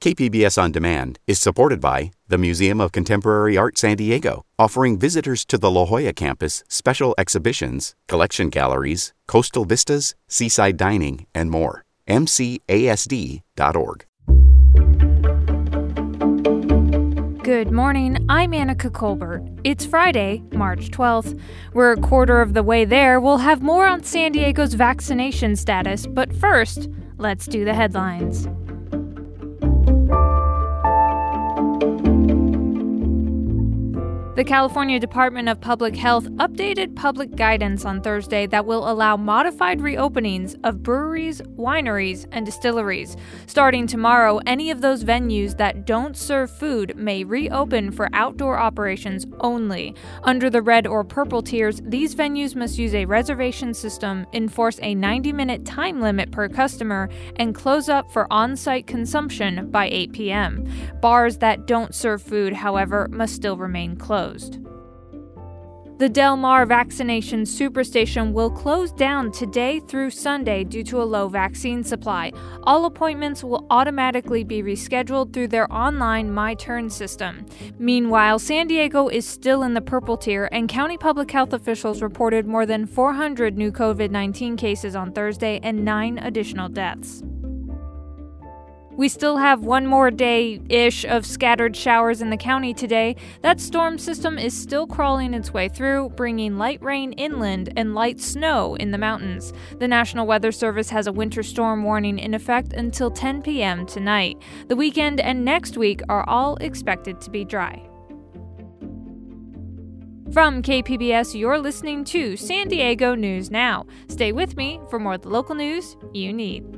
KPBS On Demand is supported by the Museum of Contemporary Art San Diego, offering visitors to the La Jolla campus special exhibitions, collection galleries, coastal vistas, seaside dining, and more. MCASD.org. Good morning. I'm Anica Colbert. It's Friday, March 12th. We're a quarter of the way there. We'll have more on San Diego's vaccination status, but first, let's do the headlines. The California Department of Public Health updated public guidance on Thursday that will allow modified reopenings of breweries, wineries, and distilleries. Starting tomorrow, any of those venues that don't serve food may reopen for outdoor operations only. Under the red or purple tiers, these venues must use a reservation system, enforce a 90 minute time limit per customer, and close up for on site consumption by 8 p.m. Bars that don't serve food, however, must still remain closed closed. The Del Mar Vaccination Superstation will close down today through Sunday due to a low vaccine supply. All appointments will automatically be rescheduled through their online My Turn system. Meanwhile, San Diego is still in the purple tier, and county public health officials reported more than 400 new COVID 19 cases on Thursday and nine additional deaths. We still have one more day ish of scattered showers in the county today. That storm system is still crawling its way through, bringing light rain inland and light snow in the mountains. The National Weather Service has a winter storm warning in effect until 10 p.m. tonight. The weekend and next week are all expected to be dry. From KPBS, you're listening to San Diego News Now. Stay with me for more of the local news you need.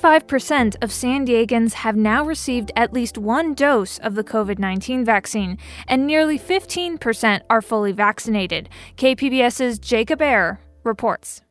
25% of San Diegans have now received at least one dose of the COVID 19 vaccine, and nearly 15% are fully vaccinated. KPBS's Jacob Aere reports.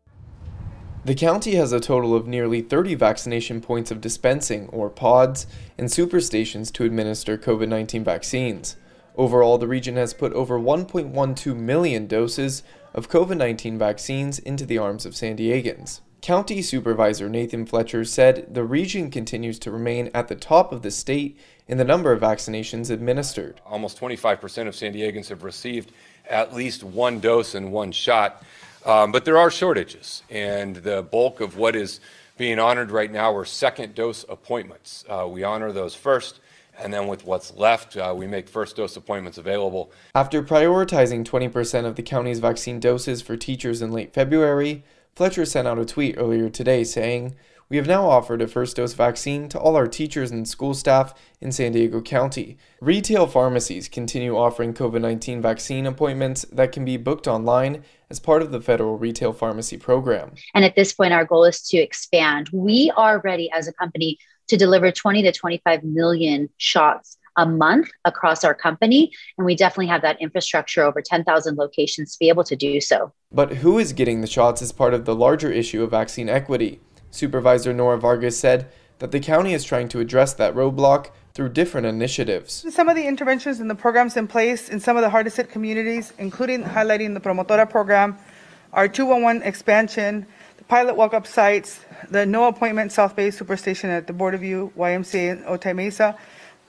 The county has a total of nearly 30 vaccination points of dispensing, or pods, and superstations to administer COVID 19 vaccines. Overall, the region has put over 1.12 million doses of COVID 19 vaccines into the arms of San Diegans. County Supervisor Nathan Fletcher said the region continues to remain at the top of the state in the number of vaccinations administered. Almost 25% of San Diegans have received at least one dose and one shot, um, but there are shortages, and the bulk of what is being honored right now are second dose appointments. Uh, we honor those first. And then with what's left, uh, we make first dose appointments available. After prioritizing 20% of the county's vaccine doses for teachers in late February, Fletcher sent out a tweet earlier today saying, We have now offered a first dose vaccine to all our teachers and school staff in San Diego County. Retail pharmacies continue offering COVID 19 vaccine appointments that can be booked online as part of the federal retail pharmacy program. And at this point, our goal is to expand. We are ready as a company to deliver 20 to 25 million shots a month across our company. And we definitely have that infrastructure over 10,000 locations to be able to do so. But who is getting the shots is part of the larger issue of vaccine equity. Supervisor Nora Vargas said that the county is trying to address that roadblock through different initiatives. Some of the interventions and the programs in place in some of the hardest hit communities, including highlighting the Promotora program, our 211 expansion, the pilot walk up sites, the no appointment South Bay Superstation at the Border View, YMCA, and Otay Mesa,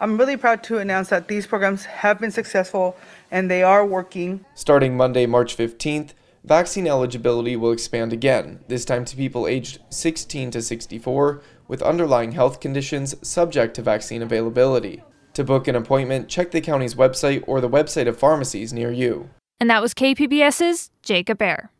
I'm really proud to announce that these programs have been successful and they are working. Starting Monday, March 15th, vaccine eligibility will expand again, this time to people aged 16 to 64 with underlying health conditions subject to vaccine availability. To book an appointment, check the county's website or the website of pharmacies near you. And that was KPBS's Jacob Aere.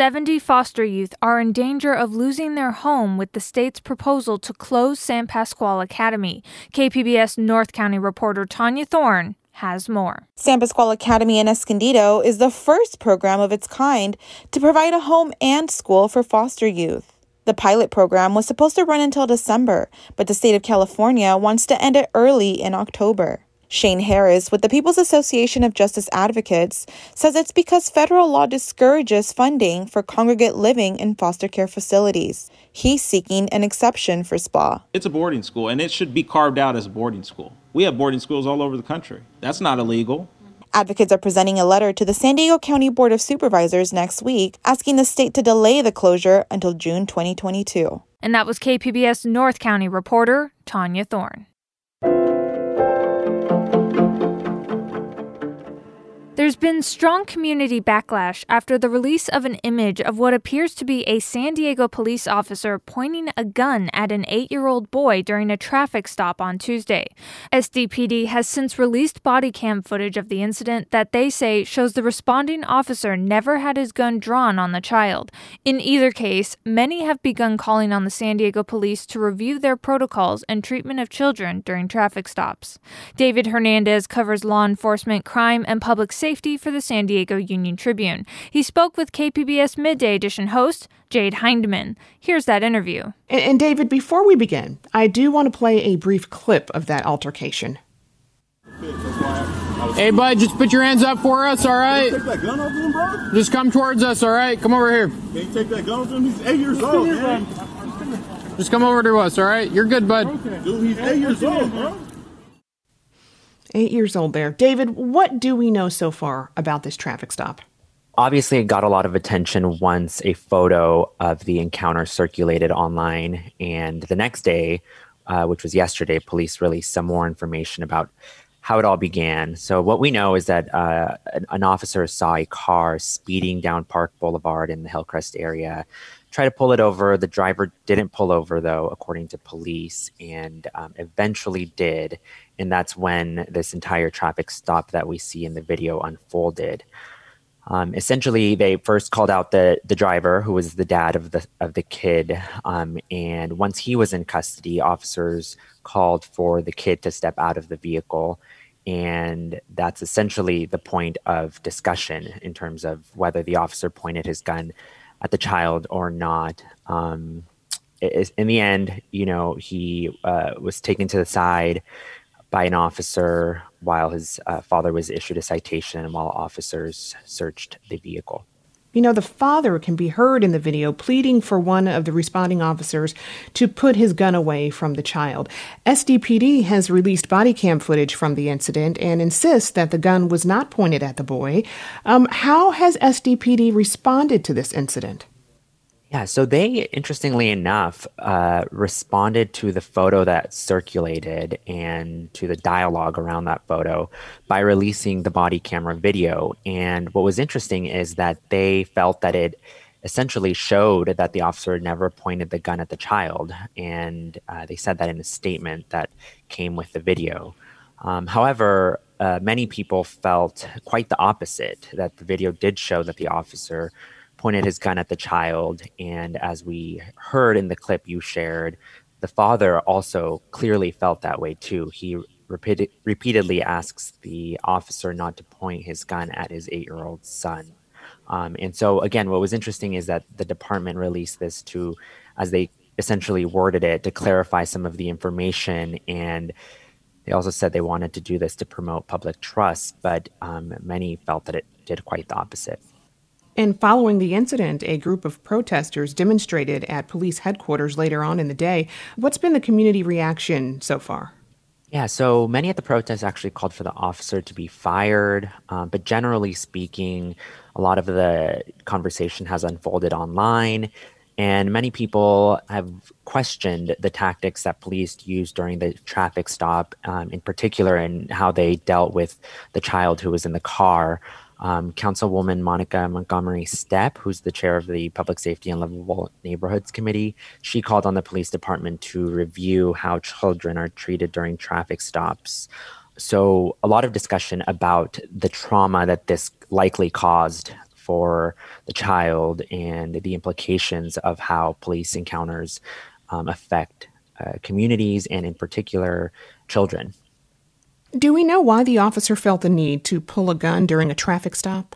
70 foster youth are in danger of losing their home with the state's proposal to close San Pasqual Academy. KPBS North County reporter Tania Thorne has more. San Pasqual Academy in Escondido is the first program of its kind to provide a home and school for foster youth. The pilot program was supposed to run until December, but the state of California wants to end it early in October. Shane Harris with the People's Association of Justice Advocates says it's because federal law discourages funding for congregate living in foster care facilities. He's seeking an exception for SPA. It's a boarding school and it should be carved out as a boarding school. We have boarding schools all over the country. That's not illegal. Advocates are presenting a letter to the San Diego County Board of Supervisors next week asking the state to delay the closure until June 2022. And that was KPBS North County reporter Tania Thorne. There's been strong community backlash after the release of an image of what appears to be a San Diego police officer pointing a gun at an eight year old boy during a traffic stop on Tuesday. SDPD has since released body cam footage of the incident that they say shows the responding officer never had his gun drawn on the child. In either case, many have begun calling on the San Diego police to review their protocols and treatment of children during traffic stops. David Hernandez covers law enforcement, crime, and public safety safety for the San Diego Union Tribune. He spoke with KPBS Midday Edition host Jade Hindman. Here's that interview. And, and David, before we begin, I do want to play a brief clip of that altercation. Hey, bud, just put your hands up for us, all right? Take that gun off him, bro. Just come towards us, all right? Come over here. Can you take that gun off him? He's eight years old, man. Just come over to us, all right? You're good, bud. Dude, he's eight years old, bro. Eight years old there. David, what do we know so far about this traffic stop? Obviously, it got a lot of attention once a photo of the encounter circulated online. And the next day, uh, which was yesterday, police released some more information about how it all began. So, what we know is that uh, an, an, officer saw a car speeding down Park Boulevard in the Hillcrest area, try to pull it over. The driver didn't pull over, though, according to police, and um, eventually did. And that's when this entire traffic stop that we see in the video unfolded. Um, essentially, they first called out the the driver, who was the dad of the of the kid, um, and once he was in custody, officers called for the kid to step out of the vehicle, and that's essentially the point of discussion in terms of whether the officer pointed his gun at the child or not. Um, in the end, you know, he uh, was taken to the side by an officer while his uh, father was issued a citation and while officers searched the vehicle. You know, the father can be heard in the video pleading for one of the responding officers to put his gun away from the child. SDPD has released body cam footage from the incident and insists that the gun was not pointed at the boy. Um, how has SDPD responded to this incident? Yeah, so they, interestingly enough, uh, responded to the photo that circulated and to the dialogue around that photo by releasing the body camera video. And what was interesting is that they felt that it essentially showed that the officer never pointed the gun at the child. And uh, they said that in a statement that came with the video. Um, however, uh, many people felt quite the opposite that the video did show that the officer pointed his gun at the child. And as we heard in the clip you shared, the father also clearly felt that way too. He repeated, repeatedly asks the officer not to point his gun at his eight year old son. Um, and so, again, what was interesting is that the department released this to, as they essentially worded it, to clarify some of the information. And they also said they wanted to do this to promote public trust, but um, many felt that it did quite the opposite. And following the incident, a group of protesters demonstrated at police headquarters later on in the day. What's been the community reaction so far? Yeah, so many at the protests actually called for the officer to be fired. Um, but generally speaking, a lot of the conversation has unfolded online. And many people have questioned the tactics that police used during the traffic stop, um, in particular, and how they dealt with the child who was in the car. Um, Councilwoman Monica Montgomery Steppe, who's the chair of the Public Safety and Livable Neighborhoods Committee, she called on the police department to review how children are treated during traffic stops. So, a lot of discussion about the trauma that this likely caused for the child and the implications of how police encounters um, affect uh, communities and, in particular, children. Do we know why the officer felt the need to pull a gun during a traffic stop?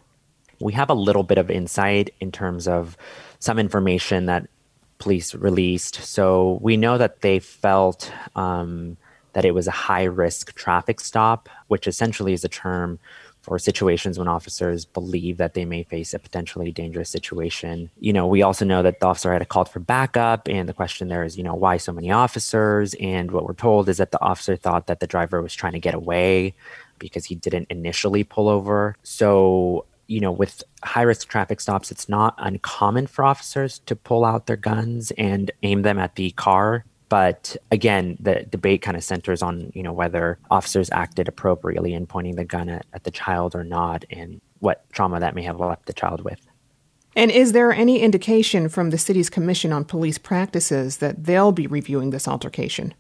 We have a little bit of insight in terms of some information that police released. So we know that they felt um, that it was a high risk traffic stop, which essentially is a term for situations when officers believe that they may face a potentially dangerous situation. You know, we also know that the officer had a call for backup, and the question there is, you know, why so many officers? And what we're told is that the officer thought that the driver was trying to get away because he didn't initially pull over. So, you know, with high risk traffic stops, it's not uncommon for officers to pull out their guns and aim them at the car but again, the debate kind of centers on, you know, whether officers acted appropriately in pointing the gun at, at the child or not and what trauma that may have left the child with. And is there any indication from the city's Commission on Police Practices that they'll be reviewing this altercation?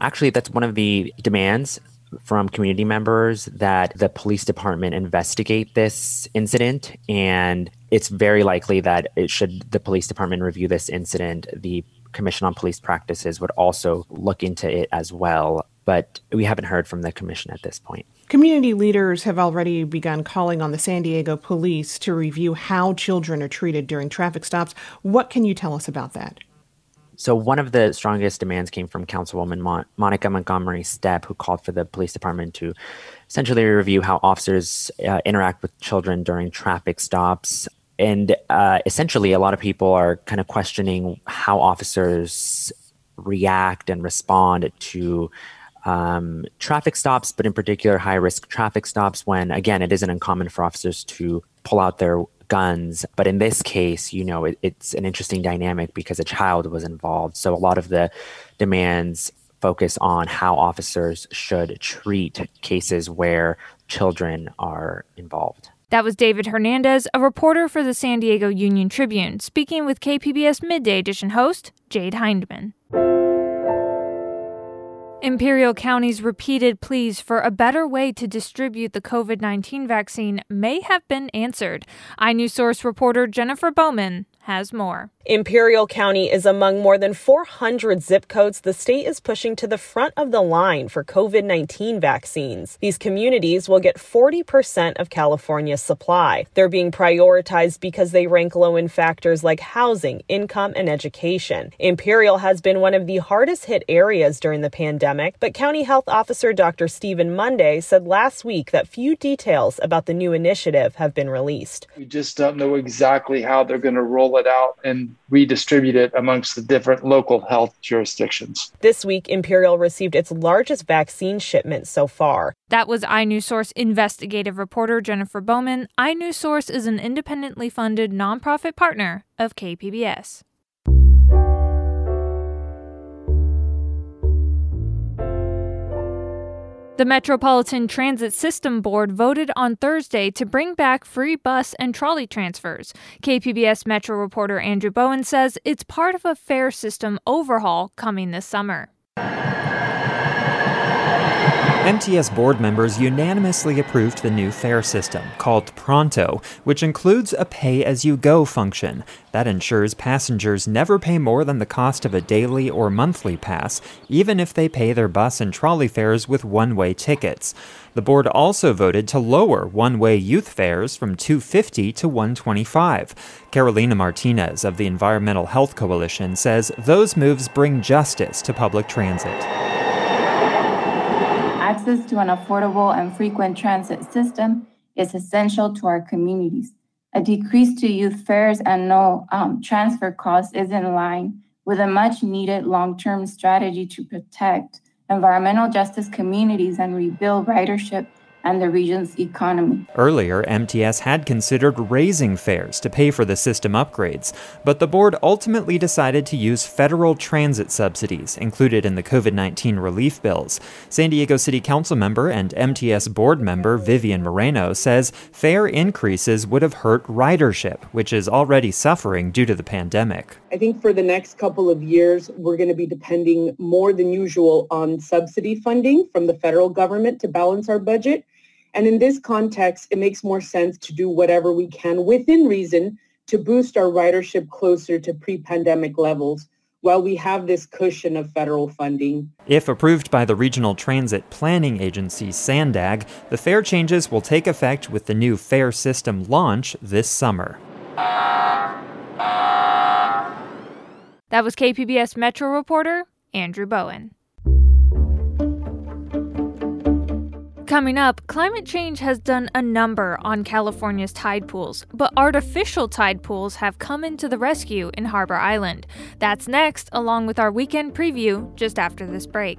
Actually, that's one of the demands from community members that the police department investigate this incident and it's very likely that it should the police department review this incident the Commission on Police Practices would also look into it as well. But we haven't heard from the commission at this point. Community leaders have already begun calling on the San Diego police to review how children are treated during traffic stops. What can you tell us about that? So, one of the strongest demands came from Councilwoman Mon- Monica Montgomery Steppe, who called for the police department to essentially review how officers uh, interact with children during traffic stops and uh, essentially, a lot of people are kind of questioning how officers react and respond to um, traffic stops, but in particular, high risk traffic stops when, again, it isn't uncommon for officers to pull out their guns. But in this case, you know, it, it's an interesting dynamic because a child was involved. So a lot of the demands focus on how officers should treat cases where children are involved. That was David Hernandez, a reporter for the San Diego Union Tribune, speaking with KPBS Midday Edition host Jade Hindman. Imperial County's repeated pleas for a better way to distribute the COVID 19 vaccine may have been answered. iNewsSource reporter Jennifer Bowman has more. Imperial County is among more than 400 zip codes the state is pushing to the front of the line for COVID 19 vaccines. These communities will get 40% of California's supply. They're being prioritized because they rank low in factors like housing, income, and education. Imperial has been one of the hardest hit areas during the pandemic, but County Health Officer Dr. Stephen Munday said last week that few details about the new initiative have been released. We just don't know exactly how they're going to roll it out and redistribute it amongst the different local health jurisdictions. This week, Imperial received its largest vaccine shipment so far. That was iNewsSource investigative reporter Jennifer Bowman. iNewsSource is an independently funded nonprofit partner of KPBS. The Metropolitan Transit System Board voted on Thursday to bring back free bus and trolley transfers. KPBS Metro reporter Andrew Bowen says it's part of a fare system overhaul coming this summer. MTS board members unanimously approved the new fare system, called Pronto, which includes a pay as you go function. That ensures passengers never pay more than the cost of a daily or monthly pass, even if they pay their bus and trolley fares with one way tickets. The board also voted to lower one way youth fares from 250 to 125. Carolina Martinez of the Environmental Health Coalition says those moves bring justice to public transit access to an affordable and frequent transit system is essential to our communities. A decrease to youth fares and no um, transfer costs is in line with a much needed long term strategy to protect environmental justice communities and rebuild ridership and the region's economy. Earlier, MTS had considered raising fares to pay for the system upgrades, but the board ultimately decided to use federal transit subsidies included in the COVID 19 relief bills. San Diego City Council member and MTS board member Vivian Moreno says fare increases would have hurt ridership, which is already suffering due to the pandemic. I think for the next couple of years, we're going to be depending more than usual on subsidy funding from the federal government to balance our budget. And in this context, it makes more sense to do whatever we can within reason to boost our ridership closer to pre-pandemic levels while we have this cushion of federal funding. If approved by the Regional Transit Planning Agency, SANDAG, the fare changes will take effect with the new fare system launch this summer. That was KPBS Metro reporter Andrew Bowen. Coming up, climate change has done a number on California's tide pools, but artificial tide pools have come into the rescue in Harbor Island. That's next, along with our weekend preview just after this break.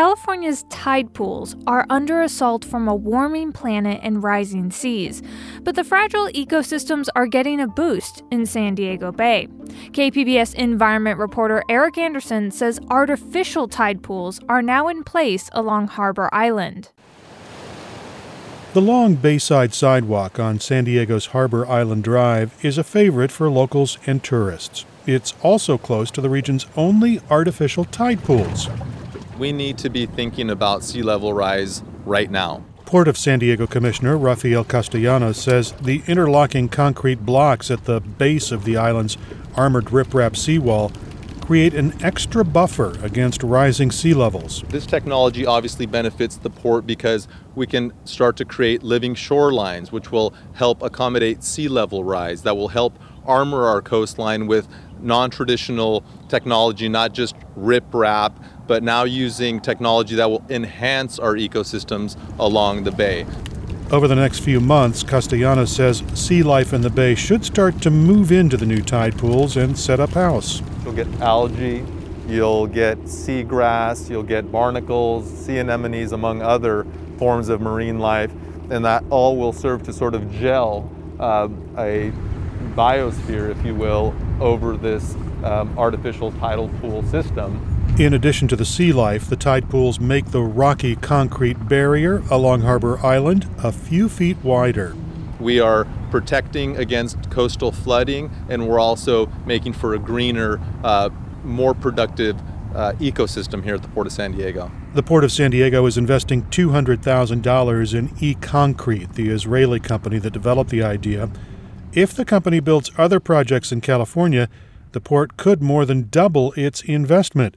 California's tide pools are under assault from a warming planet and rising seas, but the fragile ecosystems are getting a boost in San Diego Bay. KPBS environment reporter Eric Anderson says artificial tide pools are now in place along Harbor Island. The long Bayside sidewalk on San Diego's Harbor Island Drive is a favorite for locals and tourists. It's also close to the region's only artificial tide pools we need to be thinking about sea level rise right now. Port of San Diego Commissioner Rafael Castellanos says the interlocking concrete blocks at the base of the island's armored riprap seawall create an extra buffer against rising sea levels. This technology obviously benefits the port because we can start to create living shorelines, which will help accommodate sea level rise, that will help armor our coastline with non traditional technology, not just riprap, but now using technology that will enhance our ecosystems along the bay. Over the next few months, Castellanos says sea life in the bay should start to move into the new tide pools and set up house. You'll get algae, you'll get seagrass, you'll get barnacles, sea anemones, among other forms of marine life, and that all will serve to sort of gel uh, a biosphere, if you will, over this um, artificial tidal pool system. In addition to the sea life, the tide pools make the rocky concrete barrier along Harbor Island a few feet wider. We are protecting against coastal flooding, and we're also making for a greener, uh, more productive uh, ecosystem here at the Port of San Diego. The Port of San Diego is investing $200,000 in ECOncrete, the Israeli company that developed the idea. If the company builds other projects in California, the port could more than double its investment.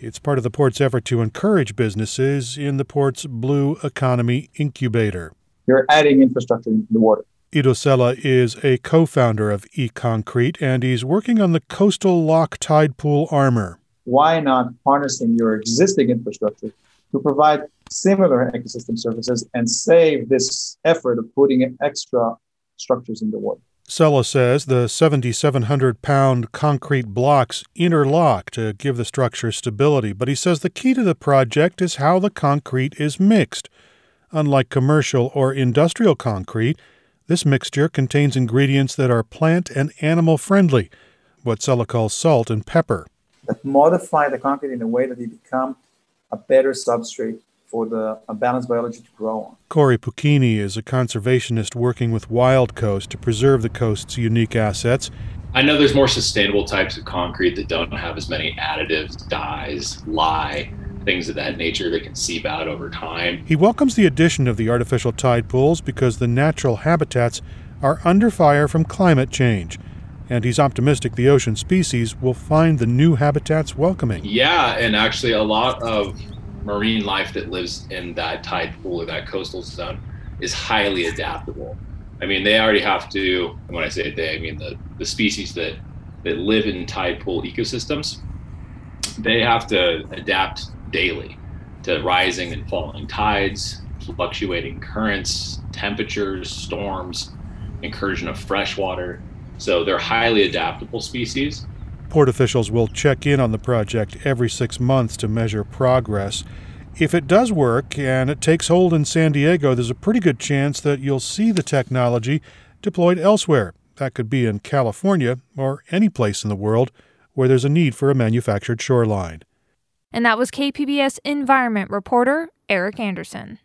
It's part of the port's effort to encourage businesses in the port's blue economy incubator. You're adding infrastructure into the water. Ido Sella is a co founder of ECOncrete, and he's working on the coastal lock tide pool armor. Why not harnessing your existing infrastructure to provide similar ecosystem services and save this effort of putting extra structures in the water? Sella says the 7,700 pound concrete blocks interlock to give the structure stability, but he says the key to the project is how the concrete is mixed. Unlike commercial or industrial concrete, this mixture contains ingredients that are plant and animal friendly, what Sella calls salt and pepper. That modify the concrete in a way that it become a better substrate for the balanced biology to grow on. Corey Puccini is a conservationist working with Wild Coast to preserve the coast's unique assets. I know there's more sustainable types of concrete that don't have as many additives, dyes, lye, things of that nature that can seep out over time. He welcomes the addition of the artificial tide pools because the natural habitats are under fire from climate change. And he's optimistic the ocean species will find the new habitats welcoming. Yeah, and actually, a lot of marine life that lives in that tide pool or that coastal zone is highly adaptable. I mean, they already have to, and when I say they, I mean the, the species that, that live in tide pool ecosystems, they have to adapt daily to rising and falling tides, fluctuating currents, temperatures, storms, incursion of fresh water. So they're highly adaptable species. Port officials will check in on the project every six months to measure progress. If it does work and it takes hold in San Diego, there's a pretty good chance that you'll see the technology deployed elsewhere. That could be in California or any place in the world where there's a need for a manufactured shoreline. And that was KPBS environment reporter Eric Anderson.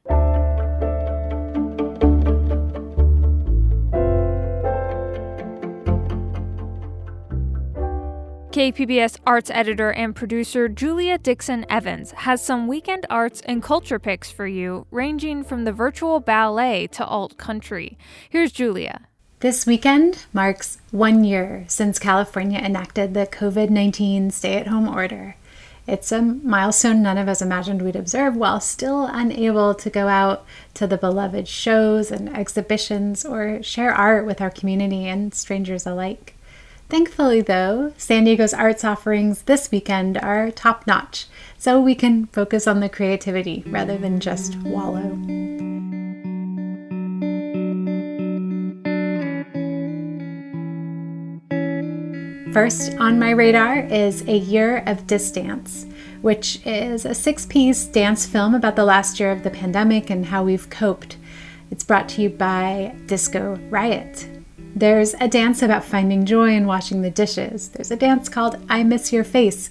KPBS arts editor and producer Julia Dixon Evans has some weekend arts and culture picks for you, ranging from the virtual ballet to alt country. Here's Julia. This weekend marks one year since California enacted the COVID 19 stay at home order. It's a milestone none of us imagined we'd observe while still unable to go out to the beloved shows and exhibitions or share art with our community and strangers alike. Thankfully, though, San Diego's arts offerings this weekend are top notch, so we can focus on the creativity rather than just wallow. First on my radar is A Year of Disdance, which is a six piece dance film about the last year of the pandemic and how we've coped. It's brought to you by Disco Riot. There's a dance about finding joy in washing the dishes. There's a dance called I Miss Your Face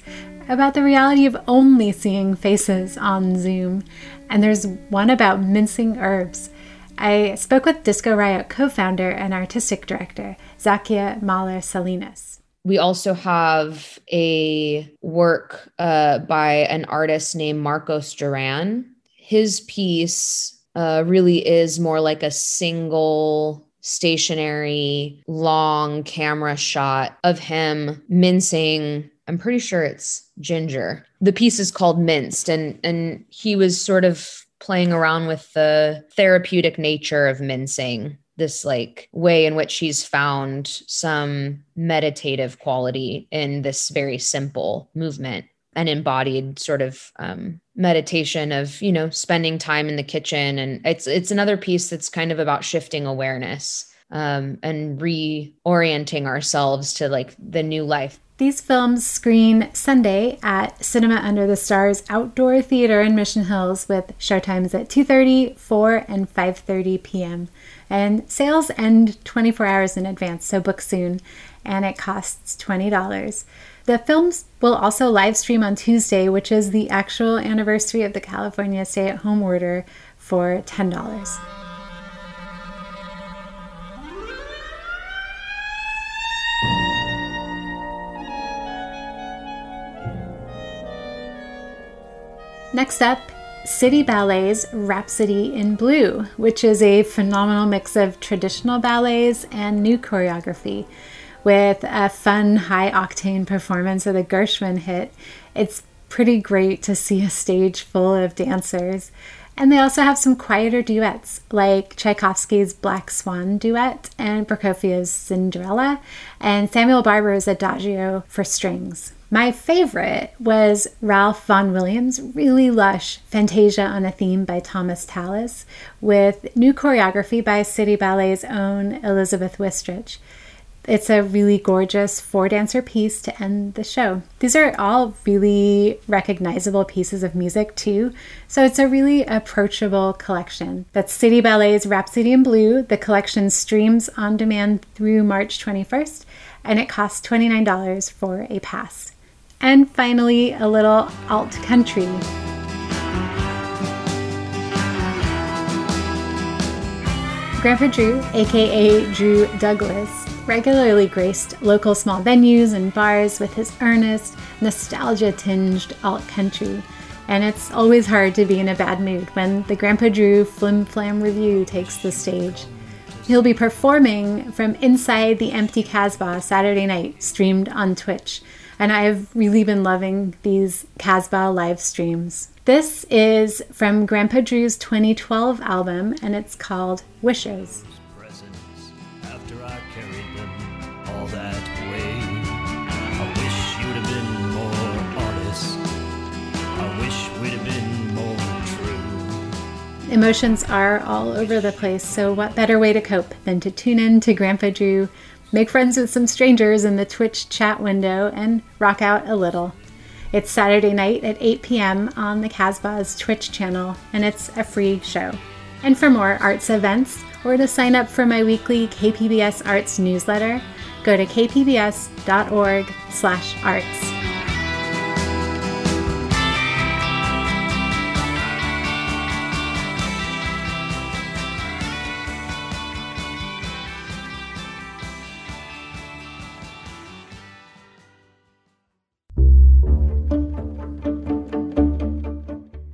about the reality of only seeing faces on Zoom. And there's one about mincing herbs. I spoke with Disco Riot co founder and artistic director, Zaquia Mahler Salinas. We also have a work uh, by an artist named Marcos Duran. His piece uh, really is more like a single stationary, long camera shot of him mincing. I'm pretty sure it's ginger. The piece is called Minced, and and he was sort of playing around with the therapeutic nature of mincing this like way in which he's found some meditative quality in this very simple movement an embodied sort of um, meditation of you know spending time in the kitchen and it's it's another piece that's kind of about shifting awareness um, and reorienting ourselves to like the new life these films screen Sunday at Cinema Under the Stars Outdoor Theater in Mission Hills with showtimes at 2:30, 4, and 5:30 p.m. And sales end 24 hours in advance, so book soon, and it costs $20. The films will also live stream on Tuesday, which is the actual anniversary of the California stay at home order, for $10. Next up, City Ballet's Rhapsody in Blue, which is a phenomenal mix of traditional ballets and new choreography with a fun, high octane performance of the Gershwin hit. It's pretty great to see a stage full of dancers. And they also have some quieter duets, like Tchaikovsky's Black Swan duet and Prokofiev's Cinderella, and Samuel Barber's Adagio for strings. My favorite was Ralph Vaughan Williams' really lush Fantasia on a Theme by Thomas Tallis, with new choreography by City Ballet's own Elizabeth Wistrich. It's a really gorgeous four dancer piece to end the show. These are all really recognizable pieces of music, too, so it's a really approachable collection. That's City Ballet's Rhapsody in Blue. The collection streams on demand through March 21st, and it costs $29 for a pass. And finally, a little alt country. Grandpa Drew, aka Drew Douglas, regularly graced local small venues and bars with his earnest, nostalgia tinged alt country. And it's always hard to be in a bad mood when the Grandpa Drew Flim Flam Review takes the stage. He'll be performing from inside the empty Casbah Saturday night, streamed on Twitch. And I've really been loving these Casbah live streams. This is from Grandpa Drew's 2012 album, and it's called Wishes. All that way. I wish you'd have been more honest. I wish we'd have been more true. Emotions are all over the place, so what better way to cope than to tune in to Grandpa Drew, make friends with some strangers in the Twitch chat window, and rock out a little. It's Saturday night at 8 p.m. on the Casbah's Twitch channel, and it's a free show. And for more arts events, or to sign up for my weekly KPBS Arts newsletter, go to kpbs.org/arts.